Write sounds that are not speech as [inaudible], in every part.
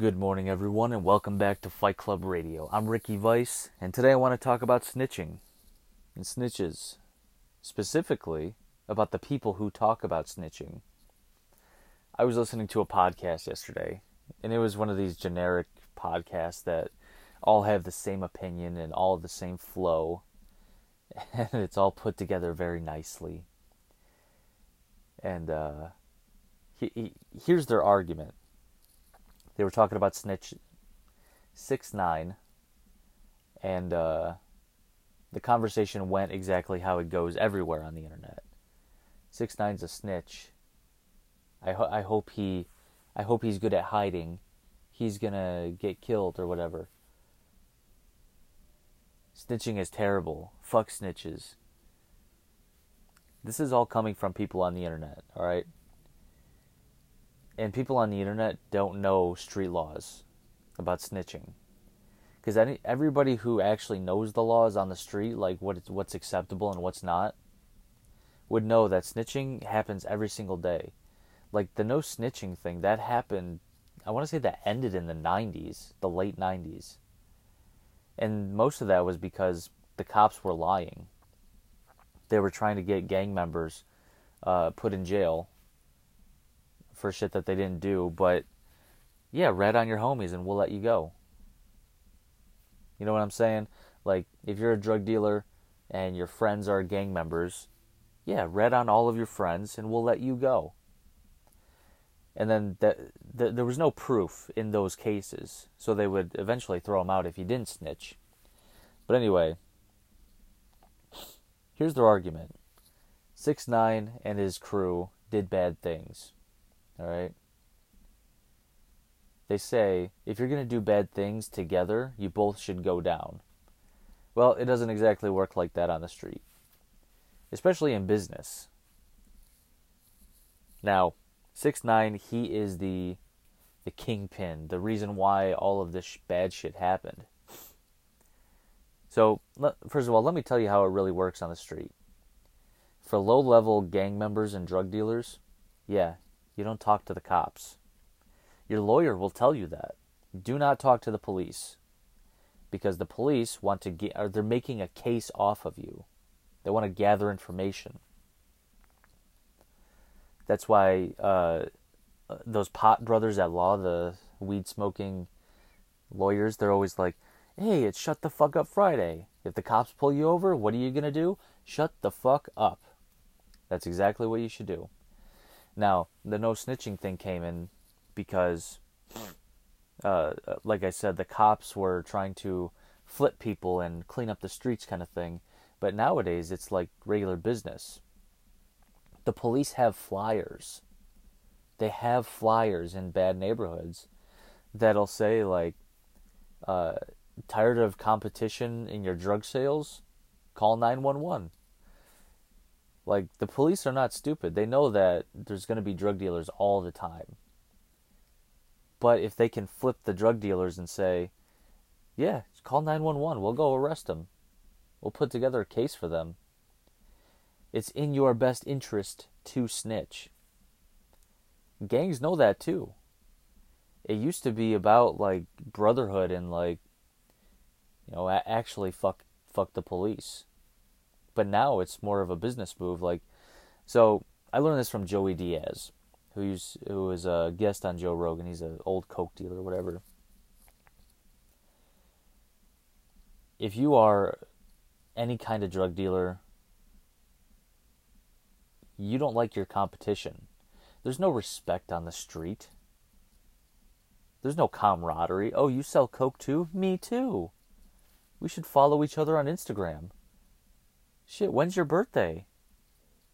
Good morning, everyone, and welcome back to Fight Club Radio. I'm Ricky Vice, and today I want to talk about snitching and snitches, specifically about the people who talk about snitching. I was listening to a podcast yesterday, and it was one of these generic podcasts that all have the same opinion and all the same flow, [laughs] and it's all put together very nicely. And uh, he, he, here's their argument they were talking about snitch six nine, and uh, the conversation went exactly how it goes everywhere on the internet. Six nine's a snitch. I ho- I hope he, I hope he's good at hiding. He's gonna get killed or whatever. Snitching is terrible. Fuck snitches. This is all coming from people on the internet, alright? And people on the internet don't know street laws about snitching. Because everybody who actually knows the laws on the street like what what's acceptable and what's not would know that snitching happens every single day. Like the no snitching thing that happened i want to say that ended in the 90s the late 90s and most of that was because the cops were lying. They were trying to get gang members uh, put in jail for shit that they didn't do, but yeah, red on your homies and we'll let you go. You know what I'm saying? Like, if you're a drug dealer and your friends are gang members, yeah, red on all of your friends and we'll let you go. And then that, the, there was no proof in those cases, so they would eventually throw him out if he didn't snitch. But anyway, here's their argument: Six Nine and his crew did bad things. All right. They say if you're going to do bad things together, you both should go down. Well, it doesn't exactly work like that on the street, especially in business. Now, six nine, he is the the kingpin, the reason why all of this bad shit happened. So, first of all, let me tell you how it really works on the street. For low level gang members and drug dealers, yeah, you don't talk to the cops. Your lawyer will tell you that. Do not talk to the police. Because the police want to get, or they're making a case off of you. They want to gather information. That's why uh, those pot brothers at law, the weed smoking lawyers, they're always like, hey, it's shut the fuck up Friday. If the cops pull you over, what are you going to do? Shut the fuck up. That's exactly what you should do. Now, the no snitching thing came in because, uh, like I said, the cops were trying to flip people and clean up the streets kind of thing. But nowadays, it's like regular business. The police have flyers. They have flyers in bad neighborhoods that'll say, like, uh, tired of competition in your drug sales? Call 911. Like the police are not stupid. They know that there's going to be drug dealers all the time. But if they can flip the drug dealers and say, "Yeah, call 911. We'll go arrest them. We'll put together a case for them." It's in your best interest to snitch. Gangs know that too. It used to be about like brotherhood and like you know, actually fuck fuck the police but now it's more of a business move. Like, so I learned this from Joey Diaz, who's who was a guest on Joe Rogan. He's an old coke dealer, or whatever. If you are any kind of drug dealer, you don't like your competition. There's no respect on the street. There's no camaraderie. Oh, you sell coke too? Me too. We should follow each other on Instagram. Shit, when's your birthday?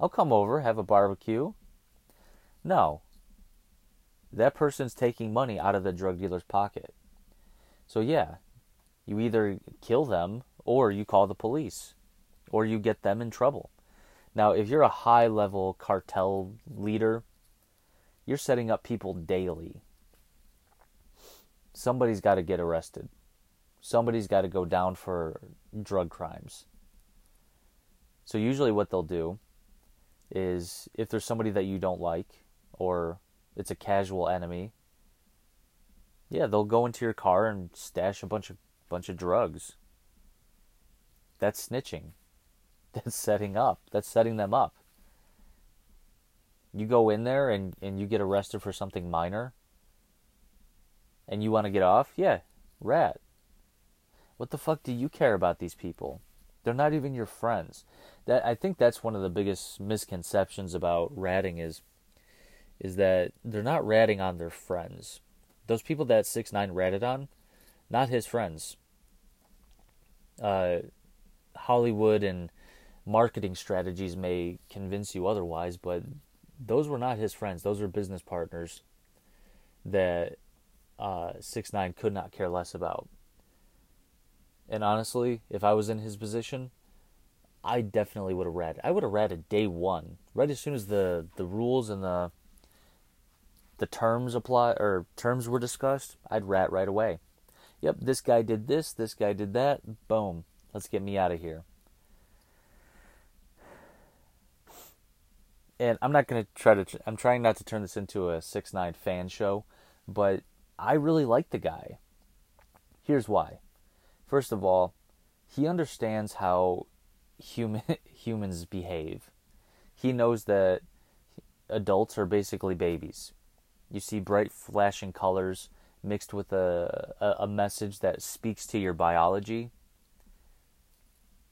I'll come over, have a barbecue. No. That person's taking money out of the drug dealer's pocket. So, yeah, you either kill them or you call the police or you get them in trouble. Now, if you're a high level cartel leader, you're setting up people daily. Somebody's got to get arrested. Somebody's got to go down for drug crimes. So usually what they'll do is if there's somebody that you don't like or it's a casual enemy, Yeah, they'll go into your car and stash a bunch of bunch of drugs. That's snitching. [laughs] That's setting up. That's setting them up. You go in there and, and you get arrested for something minor and you want to get off? Yeah, rat. What the fuck do you care about these people? They're not even your friends. That I think that's one of the biggest misconceptions about ratting is is that they're not ratting on their friends. Those people that six nine ratted on, not his friends. Uh, Hollywood and marketing strategies may convince you otherwise, but those were not his friends. Those were business partners that uh, six nine could not care less about. And honestly, if I was in his position, I definitely would have read. I would have read it day one, right as soon as the the rules and the the terms apply or terms were discussed. I'd rat right away. Yep, this guy did this. This guy did that. Boom. Let's get me out of here. And I'm not gonna try to. I'm trying not to turn this into a six nine fan show, but I really like the guy. Here's why. First of all, he understands how human [laughs] humans behave. He knows that adults are basically babies. You see bright flashing colors mixed with a, a, a message that speaks to your biology.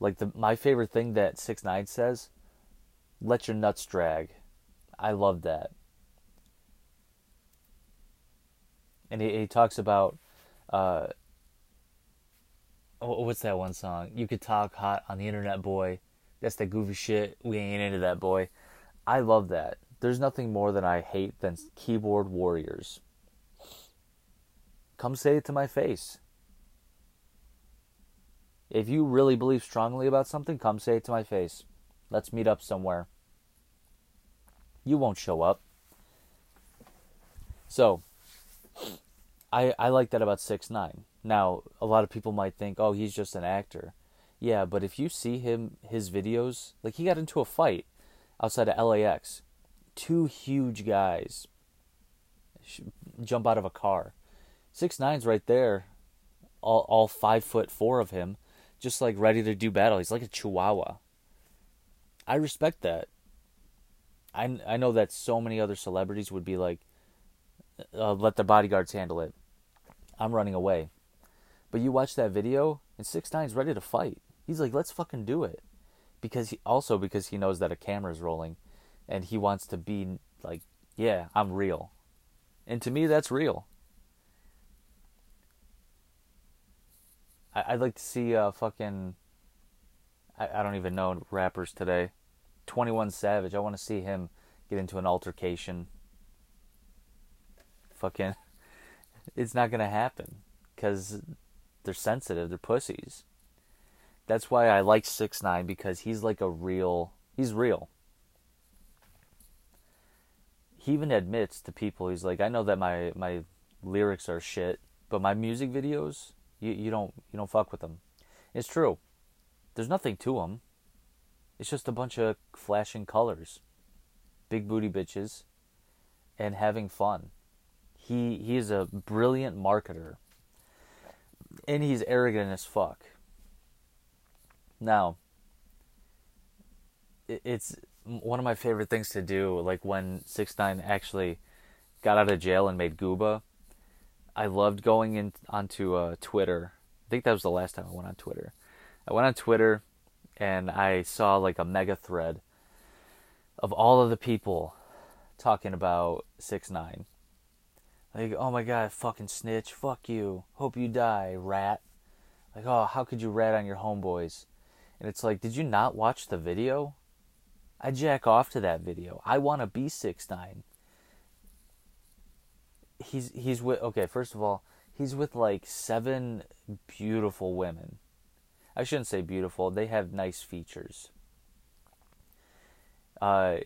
Like the my favorite thing that Six Nine says, "Let your nuts drag." I love that. and he, he talks about uh, Oh, what's that one song? You could talk hot on the internet, boy. That's that goofy shit. We ain't into that, boy. I love that. There's nothing more that I hate than keyboard warriors. Come say it to my face. If you really believe strongly about something, come say it to my face. Let's meet up somewhere. You won't show up. So, I I like that about six nine. Now a lot of people might think, oh, he's just an actor. Yeah, but if you see him his videos, like he got into a fight outside of LAX, two huge guys jump out of a car. Six nine's right there, all all five foot four of him, just like ready to do battle. He's like a chihuahua. I respect that. I I know that so many other celebrities would be like, uh, let the bodyguards handle it. I'm running away. But you watch that video, and Six Nine's ready to fight. He's like, let's fucking do it, because he also because he knows that a camera's rolling, and he wants to be like, yeah, I'm real, and to me that's real. I, would like to see uh fucking. I, I don't even know rappers today. Twenty One Savage. I want to see him get into an altercation. Fucking [laughs] it's not to happen because they're sensitive, they're pussies. That's why I like Six Nine because he's like a real. He's real. He even admits to people, he's like, I know that my my lyrics are shit, but my music videos, you you don't you don't fuck with them. It's true. There's nothing to them. It's just a bunch of flashing colors, big booty bitches, and having fun. He he is a brilliant marketer. And he's arrogant as fuck. Now, it's one of my favorite things to do like when 6 9 actually got out of jail and made Gooba. I loved going in onto uh, Twitter. I think that was the last time I went on Twitter. I went on Twitter and I saw like a mega thread of all of the people talking about 6 9 like, oh my god, fucking snitch, fuck you, hope you die, rat. Like, oh, how could you rat on your homeboys? And it's like, did you not watch the video? I jack off to that video. I want to be six nine. He's he's with okay. First of all, he's with like seven beautiful women. I shouldn't say beautiful. They have nice features. Uh,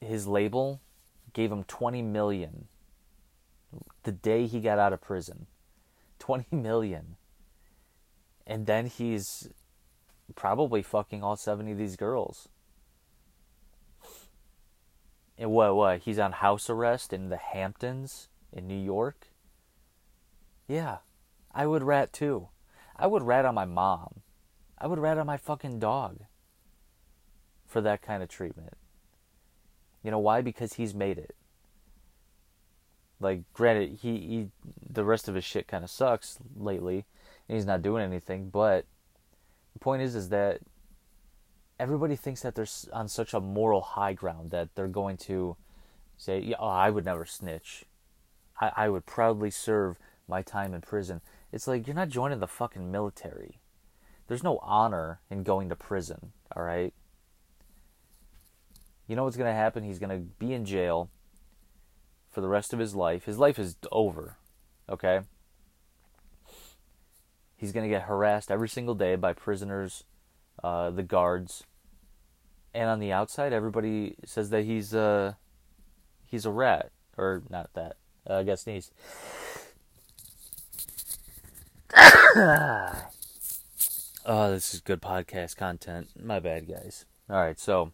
his label gave him twenty million the day he got out of prison. 20 million. And then he's probably fucking all 70 of these girls. And what what? He's on house arrest in the Hamptons in New York. Yeah, I would rat too. I would rat on my mom. I would rat on my fucking dog for that kind of treatment. You know why? Because he's made it. Like, granted, he, he the rest of his shit kind of sucks lately, and he's not doing anything. But the point is, is that everybody thinks that they're on such a moral high ground that they're going to say, yeah, oh, I would never snitch. I, I would proudly serve my time in prison. It's like you're not joining the fucking military. There's no honor in going to prison, all right? You know what's to happen? He's to be in jail for the rest of his life. His life is over, okay? He's going to get harassed every single day by prisoners, uh, the guards, and on the outside, everybody says that he's uh, he's a rat, or not that. Uh, I guess sneeze. [coughs] oh, this is good podcast content. My bad, guys. All right, so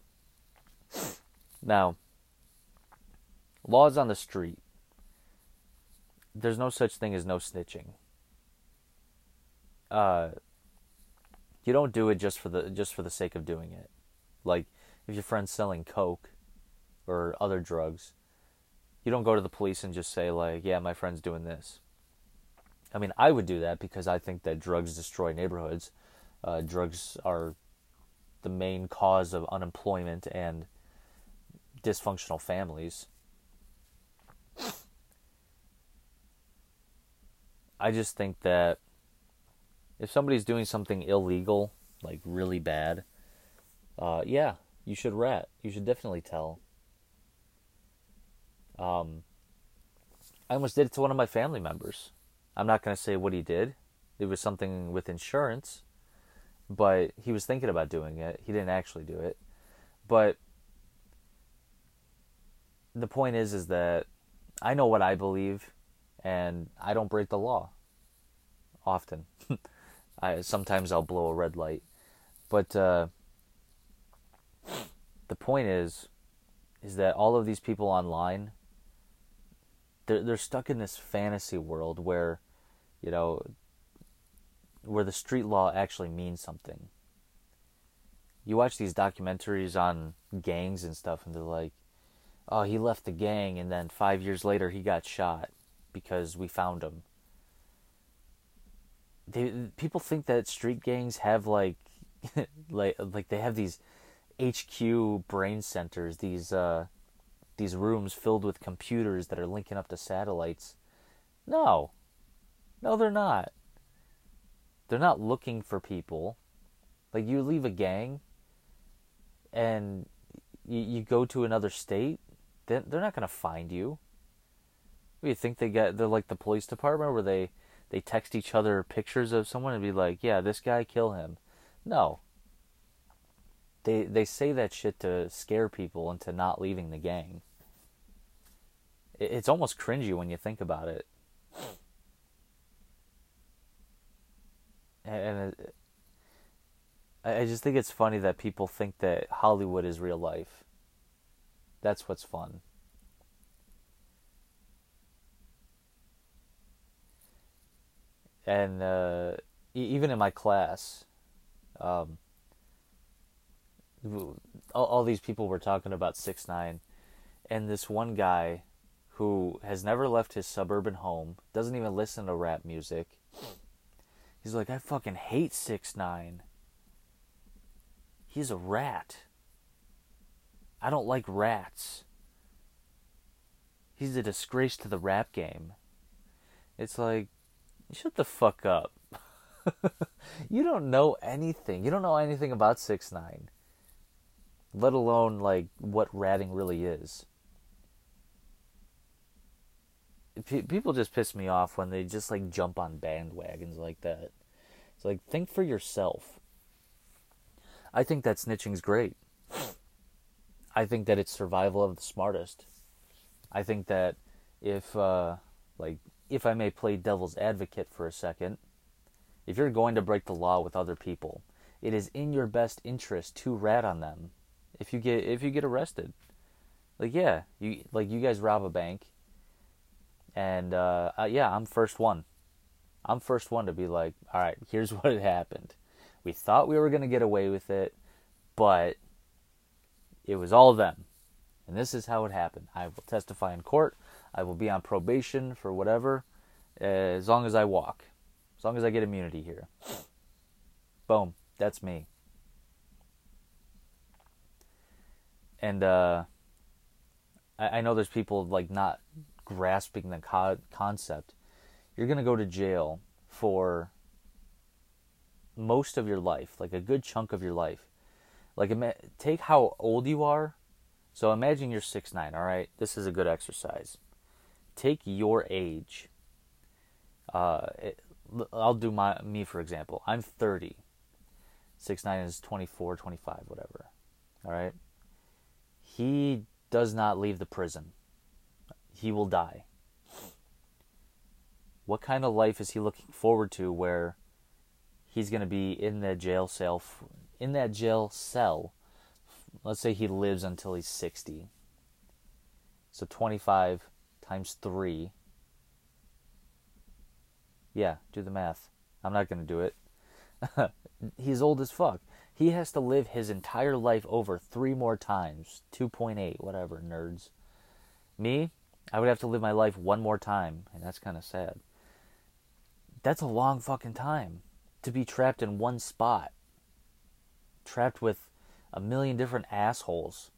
now laws on the street. There's no such thing as no snitching. Uh, you don't do it just for the just for the sake of doing it. Like if your friend's selling coke or other drugs, you don't go to the police and just say like, "Yeah, my friend's doing this." I mean, I would do that because I think that drugs destroy neighborhoods. Uh, drugs are the main cause of unemployment and dysfunctional families. I just think that if somebody's doing something illegal, like really bad, uh, yeah, you should rat. You should definitely tell. Um, I almost did it to one of my family members. I'm not going to say what he did. It was something with insurance, but he was thinking about doing it. He didn't actually do it. But the point is is that I know what I believe and I don't break the law often. [laughs] I sometimes I'll blow a red light. But uh, the point is is that all of these people online they're they're stuck in this fantasy world where you know where the street law actually means something. You watch these documentaries on gangs and stuff and they're like oh, he left the gang and then 5 years later he got shot because we found him. They people think that street gangs have like [laughs] like like they have these HQ brain centers, these uh, these rooms filled with computers that are linking up to satellites. No, no, they're not. They're not looking for people. Like you leave a gang, and you, you go to another state, then they're not gonna find you. You think they get? They're like the police department where they they text each other pictures of someone and be like, "Yeah, this guy, kill him." No, they they say that shit to scare people into not leaving the gang. It's almost cringy when you think about it. And it, I just think it's funny that people think that Hollywood is real life. That's what's fun. And uh, even in my class, um, all, all these people were talking about six nine, and this one guy who has never left his suburban home, doesn't even listen to rap music. He's like, I fucking hate six nine. He's a rat. I don't like rats. He's a disgrace to the rap game. It's like, shut the fuck up. [laughs] you don't know anything. You don't know anything about six nine let alone like what ratting really is. P- people just piss me off when they just like jump on bandwagons like that. It's like think for yourself. I think that snitching's great. I think that it's survival of the smartest. I think that if uh like if I may play devil's advocate for a second, if you're going to break the law with other people, it is in your best interest to rat on them if you get if you get arrested. Like yeah, you like you guys rob a bank, and uh, uh, yeah, I'm first one. I'm first one to be like, all right, here's [laughs] what happened. We thought we were going to get away with it, but it was all them. And this is how it happened. I will testify in court. I will be on probation for whatever, as long as I walk, as long as I get immunity here. Boom. That's me. And uh, I, I know there's people like not grasping the co- concept. You're to go to jail for most of your life, like a good chunk of your life. Like, take how old you are. So imagine you're six nine. All right, this is a good exercise. Take your age. Uh, it, I'll do my me for example. I'm 30. Six nine is 24, 25, whatever. All right. He does not leave the prison. He will die. What kind of life is he looking forward to where he's going to be in the jail cell in that jail cell let's say he lives until he's 60 so 25 times 3 yeah do the math. I'm not going to do it. [laughs] He's old as fuck. He has to live his entire life over three more times. 2.8 whatever nerds. Me i would have to live my life one more time and that's kind of sad. That's a long fucking time to be trapped in one spot, trapped with a million different assholes.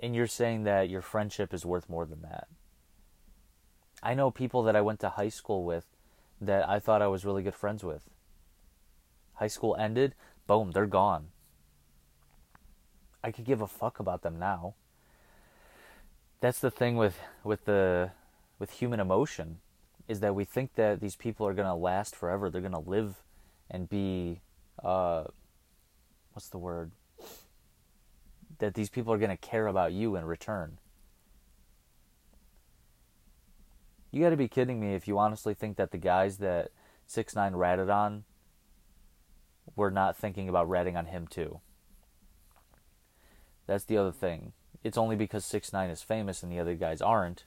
And you're saying that your friendship is worth more than that. I know people that I went to high school with that I thought I was really good friends with. High school ended, boom, they're gone. I could give a fuck about them now. That's the thing with with the with human emotion is that we think that these people are going to last forever. They're going to live and be, uh, what's the word? That these people are going to care about you in return. You got to be kidding me if you honestly think that the guys that six nine ratted on were not thinking about ratting on him too. That's the other thing. It's only because six nine is famous and the other guys aren't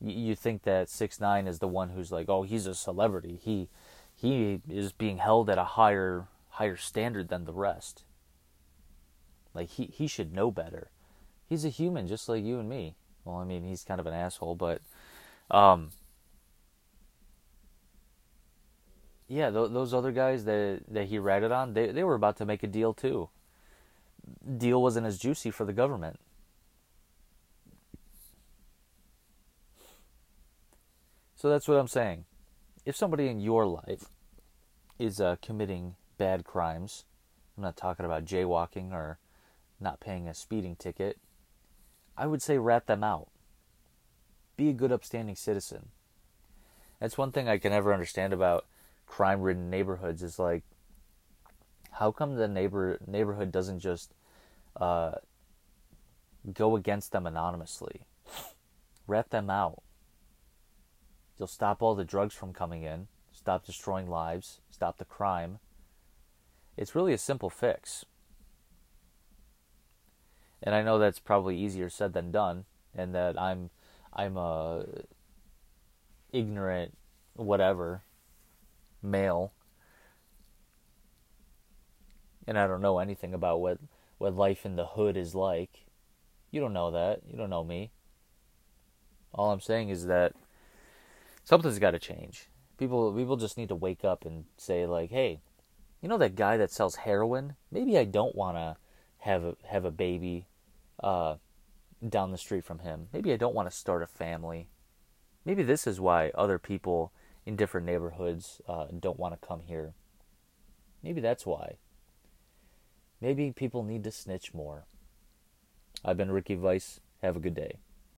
you think that six nine is the one who's like, oh, he's a celebrity. He he is being held at a higher higher standard than the rest. Like he he should know better. He's a human just like you and me. Well, I mean, he's kind of an asshole, but um yeah, th- those other guys that that he ratted on, they they were about to make a deal too. Deal wasn't as juicy for the government. So that's what I'm saying. If somebody in your life is uh, committing bad crimes, I'm not talking about jaywalking or not paying a speeding ticket, I would say rat them out. Be a good, upstanding citizen. That's one thing I can never understand about crime ridden neighborhoods is like, how come the neighbor neighborhood doesn't just uh, go against them anonymously? Rat them out. You'll stop all the drugs from coming in, stop destroying lives, stop the crime. It's really a simple fix. And I know that's probably easier said than done, and that I'm I'm a ignorant whatever male and I don't know anything about what what life in the hood is like. You don't know that. You don't know me. All I'm saying is that something's got to change. People people just need to wake up and say like, "Hey, you know that guy that sells heroin? Maybe I don't want to have a have a baby uh, down the street from him. Maybe I don't want to start a family. Maybe this is why other people in different neighborhoods uh, don't want to come here. Maybe that's why. Maybe people need to snitch more. I've been Ricky Vice. Have a good day.